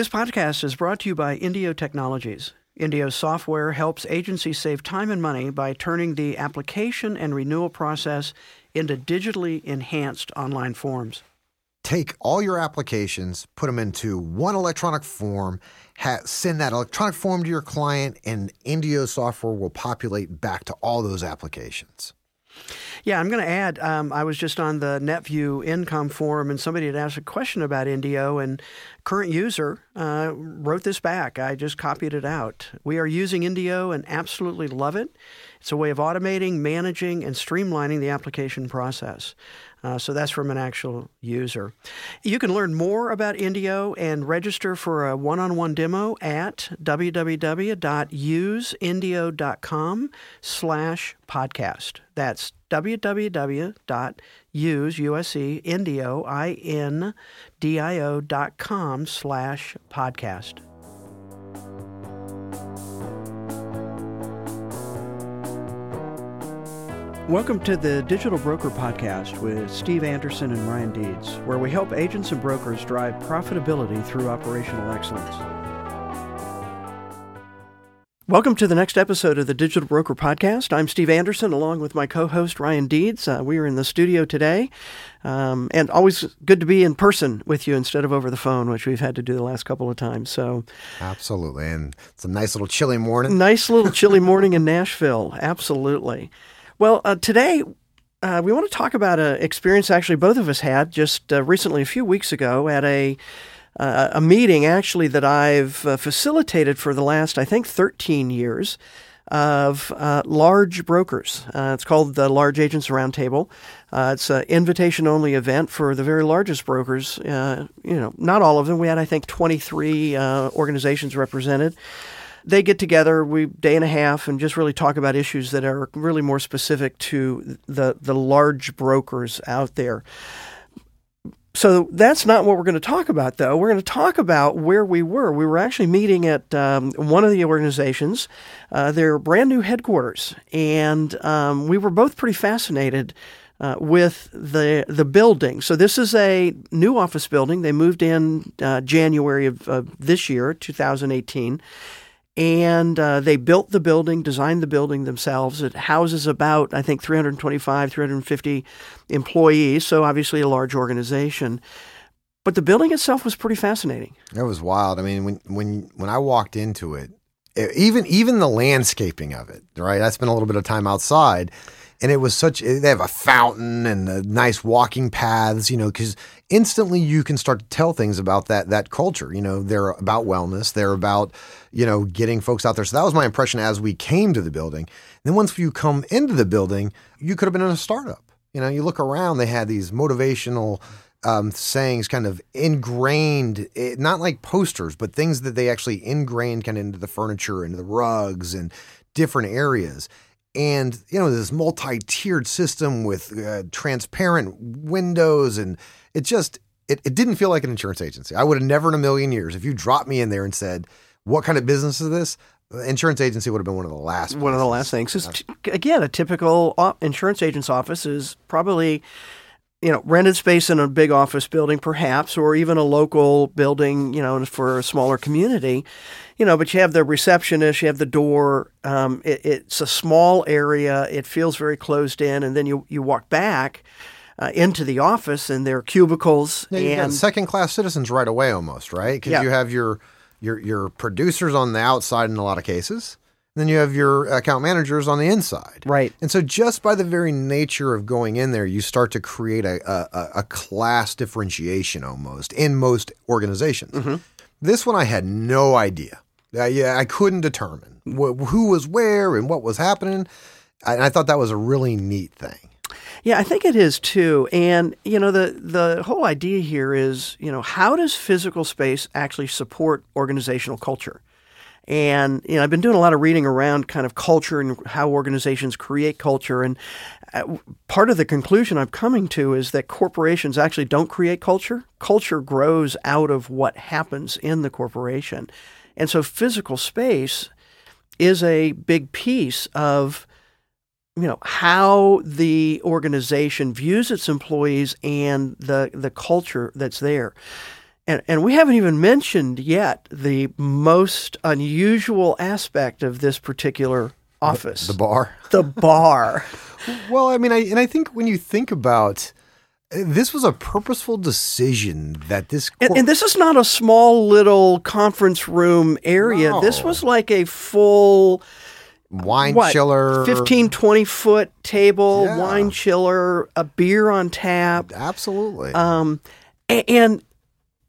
This podcast is brought to you by Indio Technologies. Indio's software helps agencies save time and money by turning the application and renewal process into digitally enhanced online forms. Take all your applications, put them into one electronic form, ha- send that electronic form to your client, and Indio software will populate back to all those applications. Yeah, I'm going to add. Um, I was just on the NetVU Income forum, and somebody had asked a question about Indio, and current user uh, wrote this back. I just copied it out. We are using Indio and absolutely love it. It's a way of automating, managing, and streamlining the application process. Uh, so that's from an actual user. You can learn more about Indio and register for a one-on-one demo at www.useindio.com slash podcast. That's www.useindio.com slash podcast. Welcome to the Digital Broker Podcast with Steve Anderson and Ryan Deeds, where we help agents and brokers drive profitability through operational excellence. Welcome to the next episode of the Digital Broker Podcast. I'm Steve Anderson, along with my co host Ryan Deeds. Uh, we are in the studio today, um, and always good to be in person with you instead of over the phone, which we've had to do the last couple of times. So, absolutely. And it's a nice little chilly morning. Nice little chilly morning in Nashville. Absolutely. Well, uh, today uh, we want to talk about an experience actually both of us had just uh, recently, a few weeks ago, at a uh, a meeting actually that I've uh, facilitated for the last, I think, 13 years of uh, large brokers. it's called the Large Agents Roundtable. it's an invitation only event for the very largest brokers. you know, not all of them. We had, I think, 23 organizations represented they get together we day and a half and just really talk about issues that are really more specific to the the large brokers out there. So that's not what we're going to talk about, though. We're going to talk about where we were. We were actually meeting at um, one of the organizations, uh, their brand new headquarters, and um, we were both pretty fascinated uh, with the the building. So this is a new office building. They moved in uh, January of, of, this year, 2018, and uh, they built the building, designed the building themselves. It houses about, I think, 325, 350 employees, so obviously a large organization. But the building itself was pretty fascinating. It was wild. I mean, when when when I walked into it, even even the landscaping of it, right? I spent a little bit of time outside and it was such they have a fountain and nice walking paths you know because instantly you can start to tell things about that that culture. You know they're about wellness they're about you know getting folks out there. So that was my impression as we came to the building. And then once you come into the building you could have been in a startup. You know you look around they had these motivational um, sayings kind of ingrained, eh, not like posters, but things that they actually ingrained kind of into the furniture, into the rugs, and different areas and you know this multi-tiered system with uh, transparent windows and it just it, it didn't feel like an insurance agency i would have never in a million years if you dropped me in there and said what kind of business is this insurance agency would have been one of the last one places. of the last things t- again a typical insurance agent's office is probably you know, rented space in a big office building, perhaps, or even a local building, you know, for a smaller community, you know. But you have the receptionist, you have the door. Um, it, it's a small area. It feels very closed in, and then you you walk back. Uh, into the office and there are cubicles yeah, and second class citizens right away almost right because yeah. you have your your your producers on the outside in a lot of cases then you have your account managers on the inside. Right. And so just by the very nature of going in there, you start to create a, a, a class differentiation almost in most organizations. Mm-hmm. This one I had no idea. Uh, yeah, I couldn't determine wh- who was where and what was happening. And I thought that was a really neat thing. Yeah, I think it is too. And you know, the the whole idea here is, you know, how does physical space actually support organizational culture? And you know, I've been doing a lot of reading around kind of culture and how organizations create culture. And uh, part of the conclusion I'm coming to is that corporations actually don't create culture. Culture grows out of what happens in the corporation. And so physical space is a big piece of you know how the organization views its employees and the the culture that's there And, and we haven't even mentioned yet the most unusual aspect of this particular office The bar. the bar. Well, I mean, I and I think when you think about uh, this was a purposeful decision that this And, cor- and this is not a small little conference room area. This was like a full wine what, chiller 15, 20 foot table, Yeah. wine chiller, a beer on tap. Absolutely. Um, a- and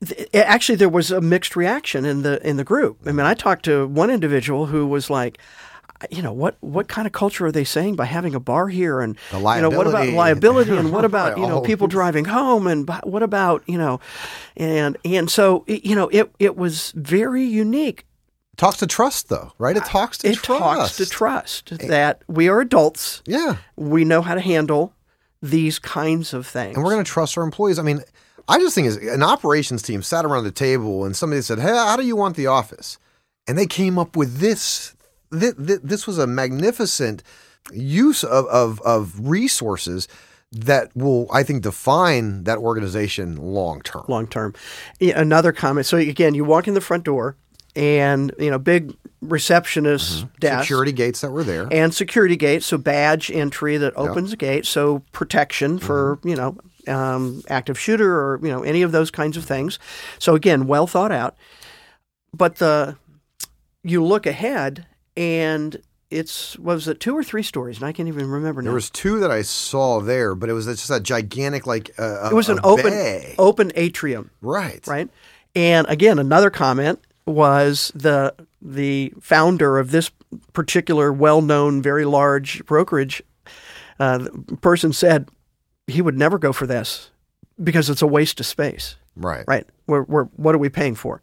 th- actually, there was a mixed reaction in the in the group. I mean, I talked to one individual who was like, you know, what what kind of culture are they saying by having a bar here? And The you know, what about liability. And what about you know people driving home? And what about you know, and and so you know, it it was very unique. talks to trust, though, right? It uh, talks to It trust. talks to trust that we are adults. Yeah, We know how to handle these kinds of things. and we're going to trust our employees. I mean, I just think is an operations team sat around the table and somebody said, "Hey, how do you want the office?" And they came up with this. This, this was a magnificent use of, of of resources that will, I think, define that organization long term. long term. Another comment. So again, you walk in the front door, and you know, big receptionist desk, Mm-hmm. Security gates that were there. and security gate. So badge entry that opens a gate. So protection for Mm-hmm. you know um, active shooter or you know any of those kinds of things. So again, well thought out. But the you look ahead, and it's was it two or three stories, and I can't even remember now. There was two that I saw there, but it was just a gigantic, like uh, it was a an open bay. open atrium. right? right? And again, another comment was the the founder of this particular well-known, very large brokerage uh, the person said he would never go for this because it's a waste of space, Right. right? We're, we're, what are we paying for?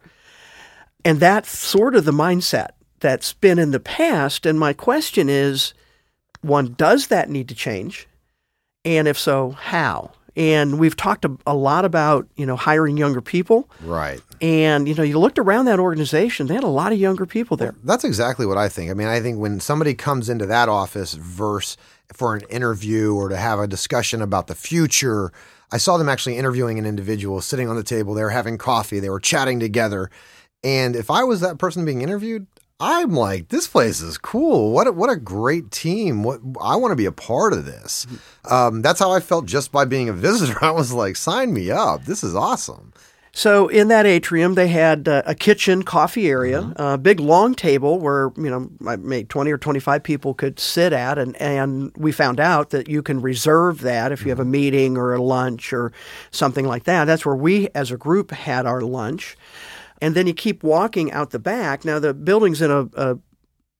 And that's sort of the mindset that's been in the past. And my question is, one, does that need to change? And if so, how? And we've talked a, a lot about you know hiring younger people. Right. And you know, you looked around that organization; they had a lot of younger people there. That's exactly what I think. I mean, I think when somebody comes into that office versus for an interview or to have a discussion about the future, I saw them actually interviewing an individual sitting on the table. They were having coffee. They were chatting together. And if I was that person being interviewed, I'm like, this place is cool. What a, what a great team. What I want to be a part of this. Um, that's how I felt just by being a visitor. I was like, sign me up. This is awesome. So in that atrium, they had uh, a kitchen, coffee area, a big long table where you know maybe twenty or twenty five people could sit at, and and we found out that you can reserve that if you have a meeting or a lunch or something like that. That's where we, as a group, had our lunch, and then you keep walking out the back. Now the building's in a, a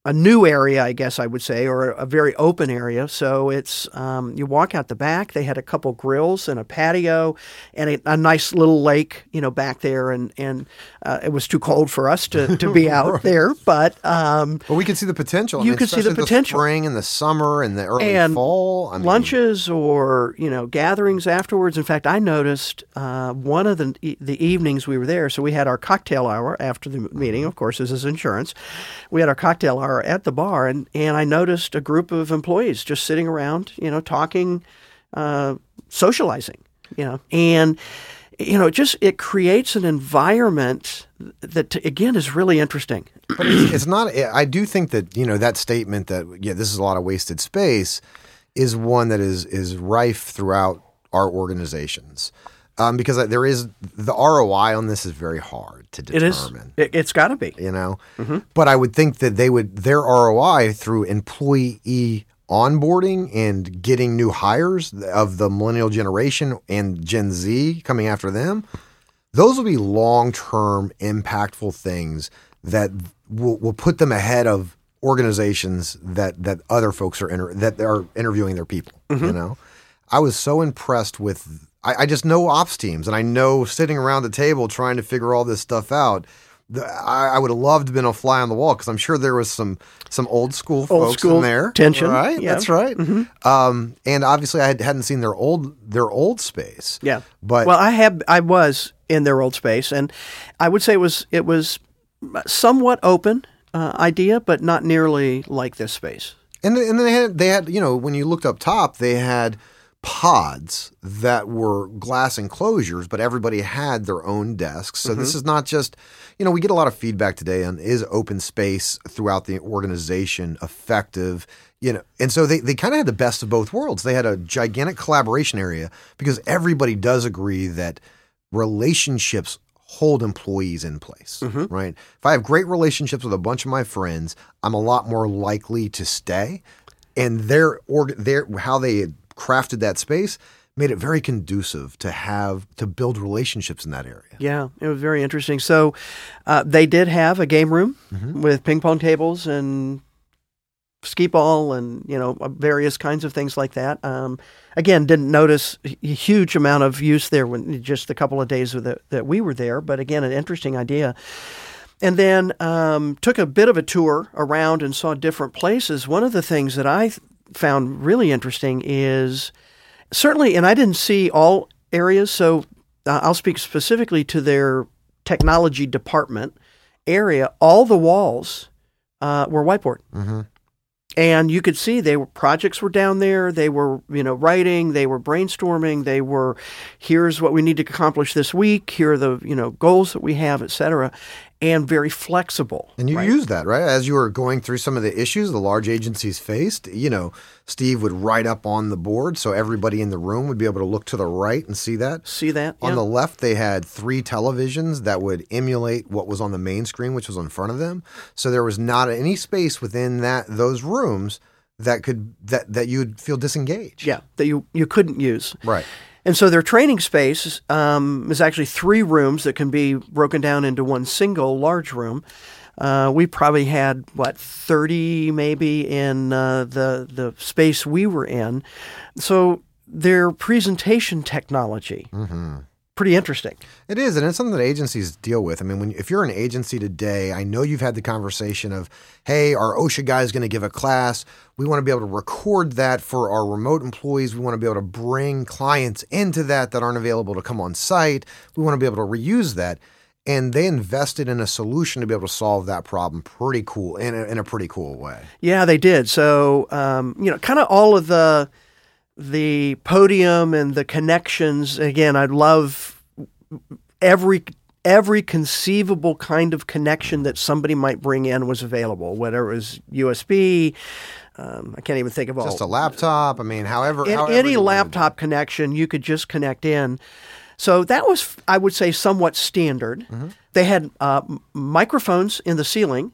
a new area, I guess I would say, or a very open area. So it's um, you walk out the back. They had a couple grills and a patio, and a, a nice little lake, you know, back there. And and uh, it was too cold for us to, to be out there, but um, But we could see the potential. I You mean, could see the potential. spring and the summer and the early And fall. I mean, lunches or you know gatherings afterwards. In fact, I noticed uh, one of the the evenings we were there. So we had our cocktail hour after the meeting. Of course, this is insurance. We had our cocktail hour at the bar, and and I noticed a group of employees just sitting around, you know, talking, uh, socializing, you know, and you know, just it creates an environment that again is really interesting. But it's, it's not. I do think that you know that statement that yeah, this is a lot of wasted space, is one that is is rife throughout our organizations, um, because there is the ROI on this is very hard to It is. determine. It, it's got to be. You know, but I would think that they would their ROI through employee onboarding and getting new hires of the millennial generation and Gen Z coming after them. Those will be long term impactful things that will, will put them ahead of organizations that that other folks are inter- that are interviewing their people. You know, I was so impressed with. I, I just know ops teams, and I know sitting around the table trying to figure all this stuff out. The, I, I would have loved to have been a fly on the wall because I'm sure there was some some old school folks school in there. tension, right? yeah. That's right. Um, and obviously, I had, hadn't seen their old their old space. Yeah. but well, I have I was in their old space, and I would say it was it was somewhat open uh, idea, but not nearly like this space. And and they had they had you know when you looked up top they had pods that were glass enclosures, but everybody had their own desks. So this mm-hmm. is not just, you know, we get a lot of feedback today on is open space throughout the organization effective, you know, and so they, they kind of had the best of both worlds. They had a gigantic collaboration area because everybody does agree that relationships hold employees in place, mm-hmm. right? If I have great relationships with a bunch of my friends, I'm a lot more likely to stay. And their org, their how they crafted that space made it very conducive to have to build relationships in that area. Yeah, it was very interesting. So uh, they did have a game room with ping pong tables and skee ball and you know various kinds of things like that. Um, again, didn't notice a huge amount of use there when just a couple of days that that we were there. But again, an interesting idea. And then um, took a bit of a tour around and saw different places. One of the things that I found really interesting is certainly, and I didn't see all areas, so uh, I'll speak specifically to their technology department area. All the walls uh, were whiteboard, and you could see they were projects were down there. They were you know writing, they were brainstorming, they were here's what we need to accomplish this week. Here are the you know goals that we have, et cetera, and very flexible. And you use that, right? As you were going through some of the issues the large agencies faced, you know, Steve would write up on the board so everybody in the room would be able to look to the right and see that. See that? On Yeah. the left, they had three televisions that would emulate what was on the main screen, which was in front of them. So there was not any space within that those rooms that could that that you'd feel disengaged. yeah, that you you couldn't use. Right. And so their training space um, is actually three rooms that can be broken down into one single large room. Uh, we probably had what thirty maybe in uh, the the space we were in. So their presentation technology, pretty interesting. It is, and it's something that agencies deal with. I mean, when if you're an agency today, I know you've had the conversation of, "Hey, our OSHA guy is going to give a class. We want to be able to record that for our remote employees. We want to be able to bring clients into that that aren't available to come on site. We want to be able to reuse that." And they invested in a solution to be able to solve that problem. Pretty cool in a, in a pretty cool way. Yeah, they did. So um, you know, kind of all of the the podium and the connections. Again, I love every every conceivable kind of connection that somebody might bring in was available. Whether it was USB, um, I can't even think of all. Just a laptop. I mean, however, In- however any laptop connection, you could just connect in. So that was, I would say, somewhat standard. They had uh, microphones in the ceiling,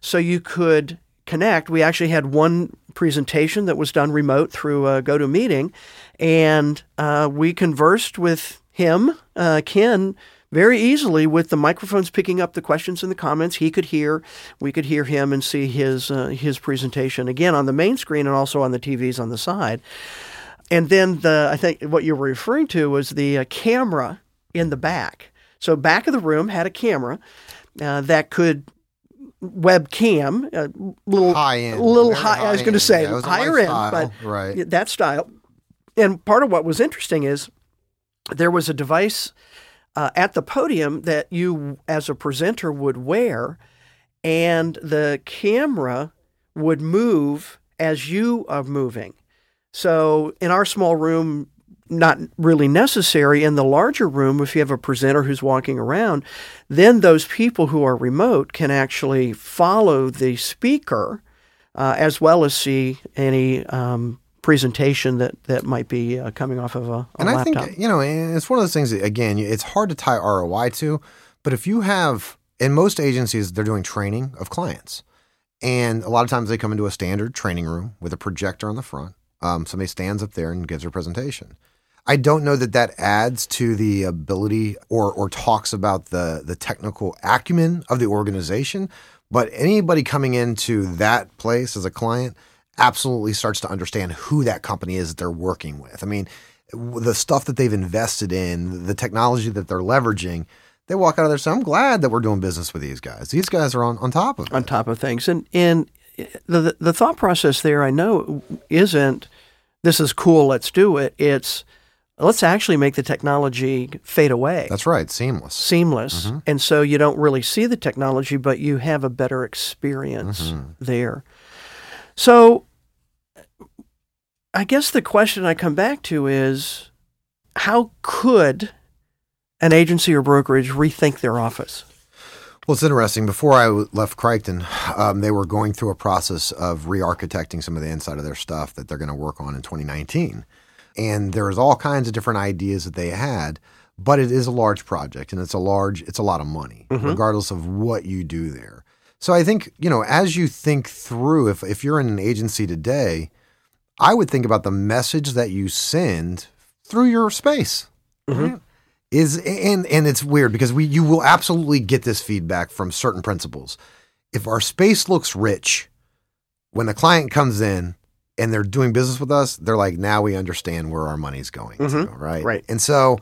so you could connect. We actually had one presentation that was done remote through a GoToMeeting, and uh, we conversed with him, uh, Ken, very easily with the microphones picking up the questions and the comments. He could hear, we could hear him and see his uh, his presentation again on the main screen and also on the TVs on the side. And then the I think what you were referring to was the uh, camera in the back. So back of the room had a camera uh, that could webcam, a little High end, little very high. I was going to say Yeah, it was a higher end, but right. that style. And part of what was interesting is there was a device uh, at the podium that you, as a presenter, would wear, and the camera would move as you are moving. So in our small room, not really necessary. In the larger room, if you have a presenter who's walking around, then those people who are remote can actually follow the speaker uh, as well as see any um, presentation that, that might be uh, coming off of a, a and I laptop. think you know, it's one of those things. That, again, it's hard to tie ROI to, but if you have in most agencies, they're doing training of clients, and a lot of times they come into a standard training room with a projector on the front. Um, somebody stands up there and gives a presentation. I don't know that that adds to the ability or or talks about the the technical acumen of the organization, but anybody coming into that place as a client absolutely starts to understand who that company is that they're working with. I mean, the stuff that they've invested in, the technology that they're leveraging, they walk out of there saying, I'm glad that we're doing business with these guys. These guys are on, on top of it. on top of things. And and eh, the the thought process there, I know, isn't this is cool. Let's do it. It's let's actually make the technology fade away, That's right. Seamless. seamless, and so you don't really see the technology, but you have a better experience there. So. I guess the question I come back to is how could an agency or brokerage rethink their office? Well, it's interesting. Before I left Crichton, um, they were going through a process of re-architecting some of the inside of their stuff that they're going to work on in 2019. And there was all kinds of different ideas that they had, but it is a large project and it's a large, it's a lot of money, Mhm. regardless of what you do there. So I think, you know, as you think through, if, if you're in an agency today, I would think about the message that you send through your space. Mhm. right? Is and and it's weird because we you will absolutely get this feedback from certain principals. If our space looks rich, when the client comes in and they're doing business with us, they're like, now we understand where our money's going to, Mhm. right? Right. And so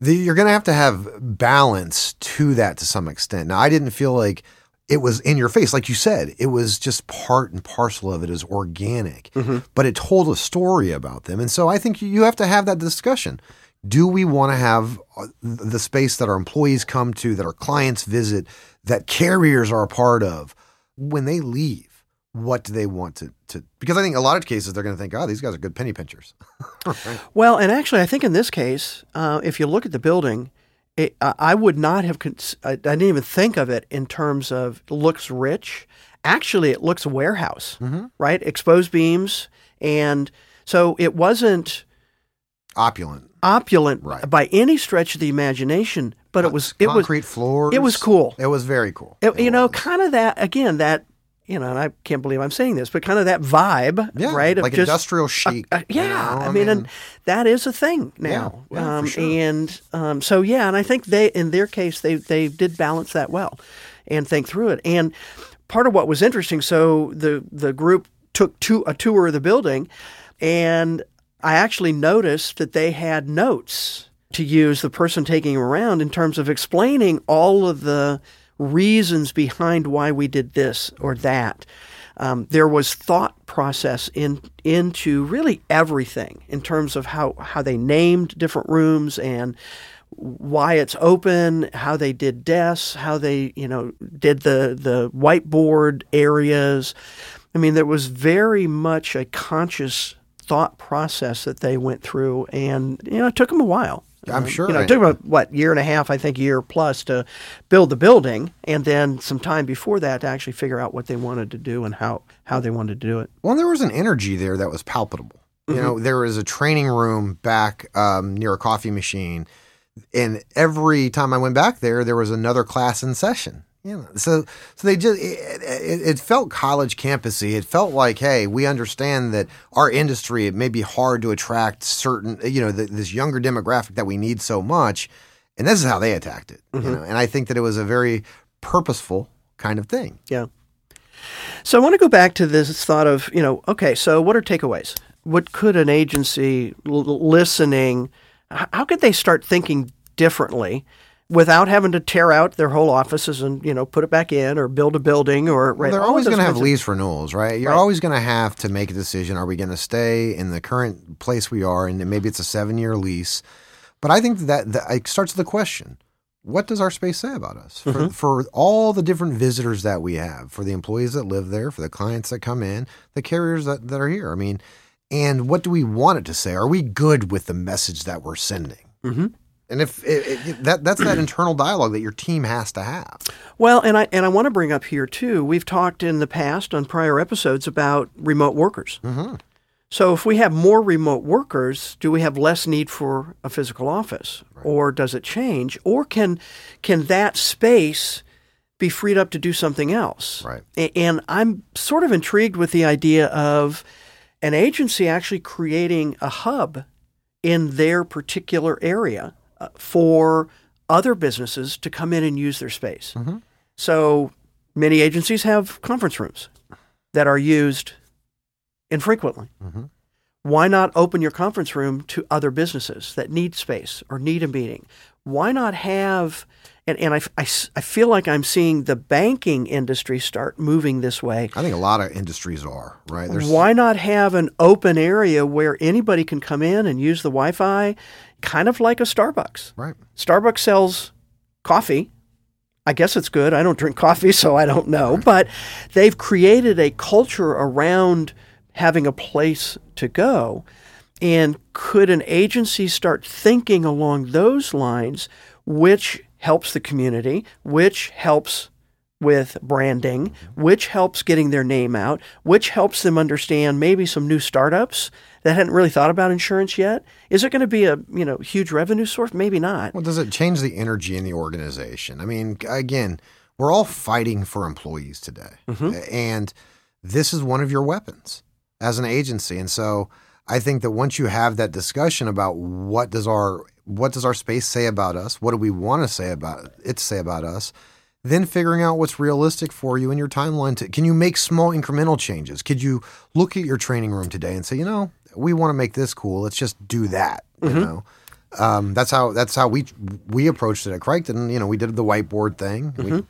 the, you're going to have to have balance to that to some extent. Now, I didn't feel like it was in your face, like you said. It was just part and parcel of it, it is organic, Mhm. but it told a story about them. And so I think you have to have that discussion. Do we want to have uh, the space that our employees come to, that our clients visit, that carriers are a part of? When they leave, what do they want to, to because I think a lot of cases they're going to think, oh, these guys are good penny pinchers. Right. Well, and actually, I think in this case, uh, if you look at the building, it, I I would not have. Cons- I, I didn't even think of it in terms of looks rich. Actually, it looks warehouse, Mhm. right? Exposed beams, and so it wasn't Opulent. opulent Right. by any stretch of the imagination, but it was it was concrete floors. it was cool. It was very cool. It- you know, kind of that again. That you know, and I can't believe I'm saying this, but kind of that vibe, yeah, right? like of just industrial chic. uh, you yeah, know? I, mean, and that is a thing now. yeah, for um, sure. And um, so, yeah, and I think they, in their case, they they did balance that well, and think through it. And part of what was interesting, so the the group took two, a tour of the building, and I actually noticed that they had notes to use the person taking them around in terms of explaining all of the reasons behind why we did this or that. Um, there was thought process in into really everything in terms of how, how they named different rooms and why it's open, how they did desks, how they you know did the the whiteboard areas. I mean, there was very much a conscious thought process that they went through, and you know, it took them a while. I'm Um, sure. You know, it took about a, what year and a half, I think, year plus to build the building, and then some time before that to actually figure out what they wanted to do and how how they wanted to do it. Well, there was an energy there that was palpable. You know, there was a training room back um, near a coffee machine, and every time I went back there, there was another class in session. You know, so so they just it, it, it felt college campusy. It felt like, hey, we understand that our industry it may be hard to attract certain, you know, the, this younger demographic that we need so much, and this is how they attacked it. You mm-hmm. know, and I think that it was a very purposeful kind of thing. Yeah. So I want to go back to this thought of, you know, okay, so what are takeaways? What could an agency l- listening, how could they start thinking differently without having to tear out their whole offices and, you know, put it back in or build a building or, Well, right? they're always going to have lease renewals, right? You're Right. always going to have to make a decision. Are we going to stay in the current place we are, and maybe it's a seven year lease? But I think that, that it starts with the question: What does our space say about us? For, Mm-hmm. for all the different visitors that we have, for the employees that live there, for the clients that come in, the carriers that, that are here. I mean, and what do we want it to say? Are we good with the message that we're sending? Mhm. And if it, it, that that's that internal dialogue that your team has to have. Well, and I and I want to bring up here too. We've talked in the past on prior episodes about remote workers. Mhm. So if we have more remote workers, do we have less need for a physical office, or does it change, or can can that space be freed up to do something else? Right. And I'm sort of intrigued with the idea of an agency actually creating a hub in their particular area uh, for other businesses to come in and use their space. Mhm. So many agencies have conference rooms that are used infrequently. Mhm. Why not open your conference room to other businesses that need space or need a meeting? Why not have, and, and I, I I feel like I'm seeing the banking industry start moving this way. I think a lot of industries are right. Why not have an open area where anybody can come in and use the Wi Fi, kind of like a Starbucks? right. Starbucks sells coffee. I guess it's good. I don't drink coffee, so I don't know. But they've created a culture around having a place to go. And could an agency start thinking along those lines, which helps the community, which helps with branding, which helps getting their name out, which helps them understand maybe some new startups that hadn't really thought about insurance yet? Is it going to be a you know huge revenue source? Maybe not. Well, does it change the energy in the organization? I mean, again, we're all fighting for employees today, mm-hmm. and this is one of your weapons as an agency. And so, I think that once you have that discussion about what does our what does our space say about us, what do we want to say about it to say about us, then figuring out what's realistic for you in your timeline. To, can you make small incremental changes? Could you look at your training room today and say, you know, we want to make this cool. Let's just do that. You know, um, that's how that's how we we approached it at Crichton. You know, we did the whiteboard thing. We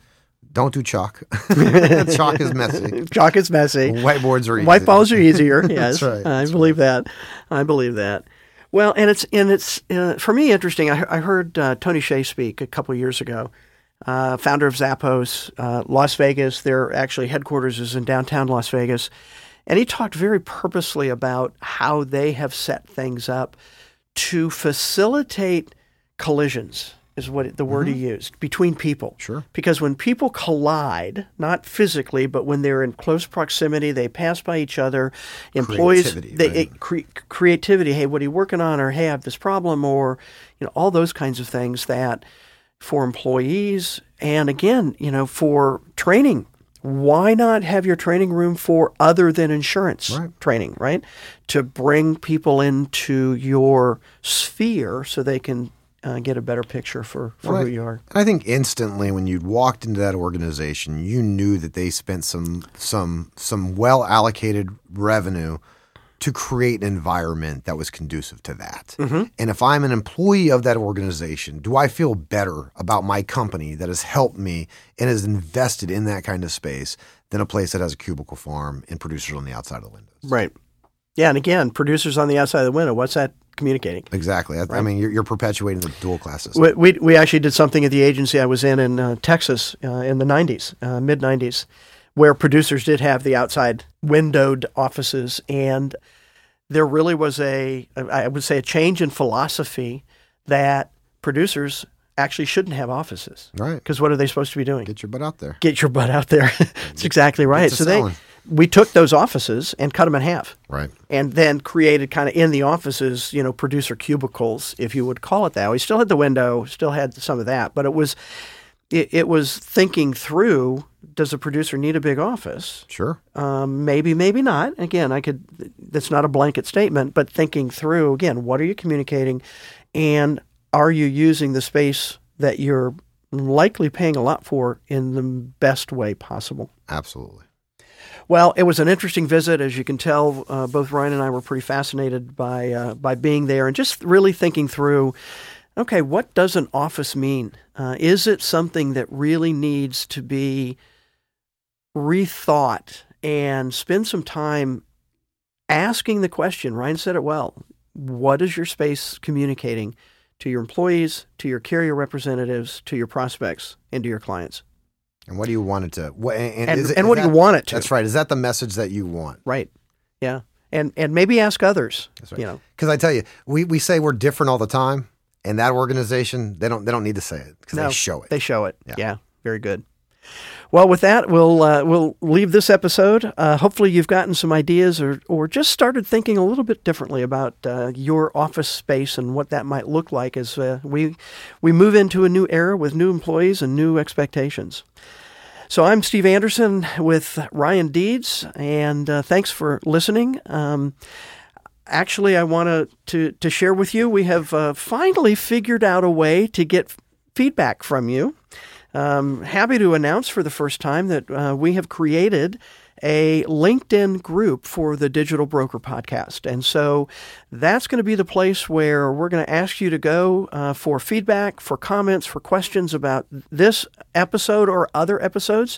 don't do chalk. chalk is messy. Chalk is messy. Whiteboards are easy. White balls are easier. Yes, right, I believe that. I believe that. Well, and it's and it's uh, for me interesting. I, I heard uh, Tony Hsieh speak a couple years ago, uh, founder of Zappos, uh, Las Vegas. Their actually headquarters is in downtown Las Vegas, and he talked very purposely about how they have set things up to facilitate collisions. Is what the word he mm-hmm. used between people. Sure. Because when people collide, not physically, but when they're in close proximity, they pass by each other. Employees, Creativity, they, right. it, cre- creativity. Hey, what are you working on? Or hey, I have this problem. Or you know, all those kinds of things that for employees and again, you know, for training. Why not have your training room for other than insurance Right. training, right? To bring people into your sphere so they can uh, get a better picture for, for Well, who I- you are. I think instantly when you walked into that organization, you knew that they spent some some some well allocated revenue to create an environment that was conducive to that. And if I'm an employee of that organization, do I feel better about my company that has helped me and has invested in that kind of space than a place that has a cubicle farm and producers on the outside of the windows? Right. Yeah, and again, producers on the outside of the window. What's that communicating? Exactly. I, I mean, you're, you're perpetuating the dual classes. We, we, we actually did something at the agency I was in in uh, Texas uh, in the 90s, uh, mid 90s, where producers did have the outside windowed offices. And there really was a, I would say, a change in philosophy that producers actually shouldn't have offices. Right. Because what are they supposed to be doing? Get your butt out there. Get your butt out there. That's exactly right. So they, selling. We took those offices and cut them in half Right. and then created kind of in the offices, you know, producer cubicles, if you would call it that. We still had the window, still had some of that, but it was it, it was thinking through: Does a producer need a big office? Sure. Um, maybe, maybe not. Again, I could. That's not a blanket statement, but thinking through again: What are you communicating, and are you using the space that you're likely paying a lot for in the best way possible? Absolutely. Well, it was an interesting visit, as you can tell. Uh, both Ryan and I were pretty fascinated by uh, by being there and just really thinking through. Okay, what does an office mean? Uh, is it something that really needs to be rethought and spend some time asking the question? Ryan said it well. What is your space communicating to your employees, to your carrier representatives, to your prospects, and to your clients? And what do you want it to? What, and And, it- and what do you want it to? That's right. Is that the message that you want? Right. Yeah. And and maybe ask others. That's right. You know. Because I tell you, we, we say we're different all the time, and that organization they don't they don't need to say it because No, they show it. They show it. Yeah. Yeah. Very good. Well, with that, we'll uh, we'll leave this episode. Uh, hopefully, you've gotten some ideas, or or just started thinking a little bit differently about uh, your office space and what that might look like as uh, we we move into a new era with new employees and new expectations. So I'm Steve Anderson with Ryan Deeds, and uh, thanks for listening. Um, actually, I want to, to share with you we have uh, finally figured out a way to get feedback from you. Um, happy to announce for the first time that uh, we have created a LinkedIn group for the Digital Broker Podcast. And so that's going to be the place where we're going to ask you to go uh, for feedback, for comments, for questions about this episode or other episodes.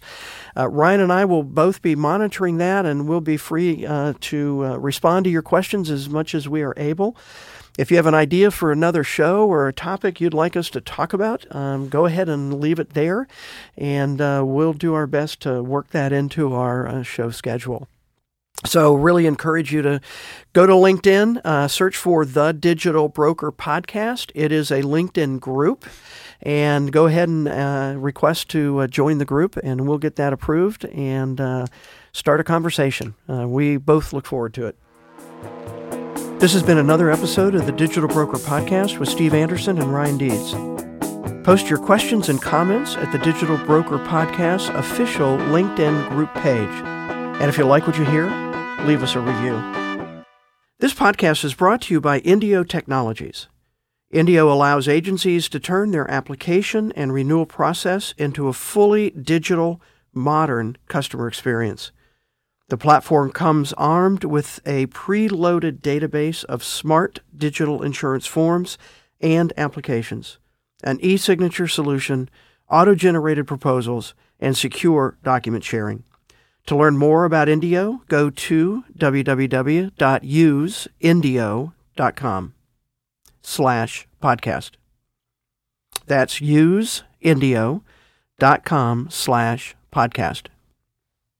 Uh, Ryan and I will both be monitoring that and we'll be free uh, to uh, respond to your questions as much as we are able. If you have an idea for another show or a topic you'd like us to talk about, um, go ahead and leave it there, and uh, we'll do our best to work that into our uh, show schedule. So, really encourage you to go to LinkedIn, uh, search for the Digital Broker Podcast. It is a LinkedIn group, and go ahead and uh, request to uh, join the group, and we'll get that approved and uh, start a conversation. Uh, we both look forward to it. This has been another episode of the Digital Broker Podcast with Steve Anderson and Ryan Deeds. Post your questions and comments at the Digital Broker Podcast official LinkedIn group page. And if you like what you hear, leave us a review. This podcast is brought to you by Indio Technologies. Indio allows agencies to turn their application and renewal process into a fully digital, modern customer experience. The platform comes armed with a preloaded database of smart digital insurance forms and applications, an e signature solution, auto generated proposals, and secure document sharing. To learn more about Indio, go to www.useindio.com slash podcast. That's useindio.com slash podcast.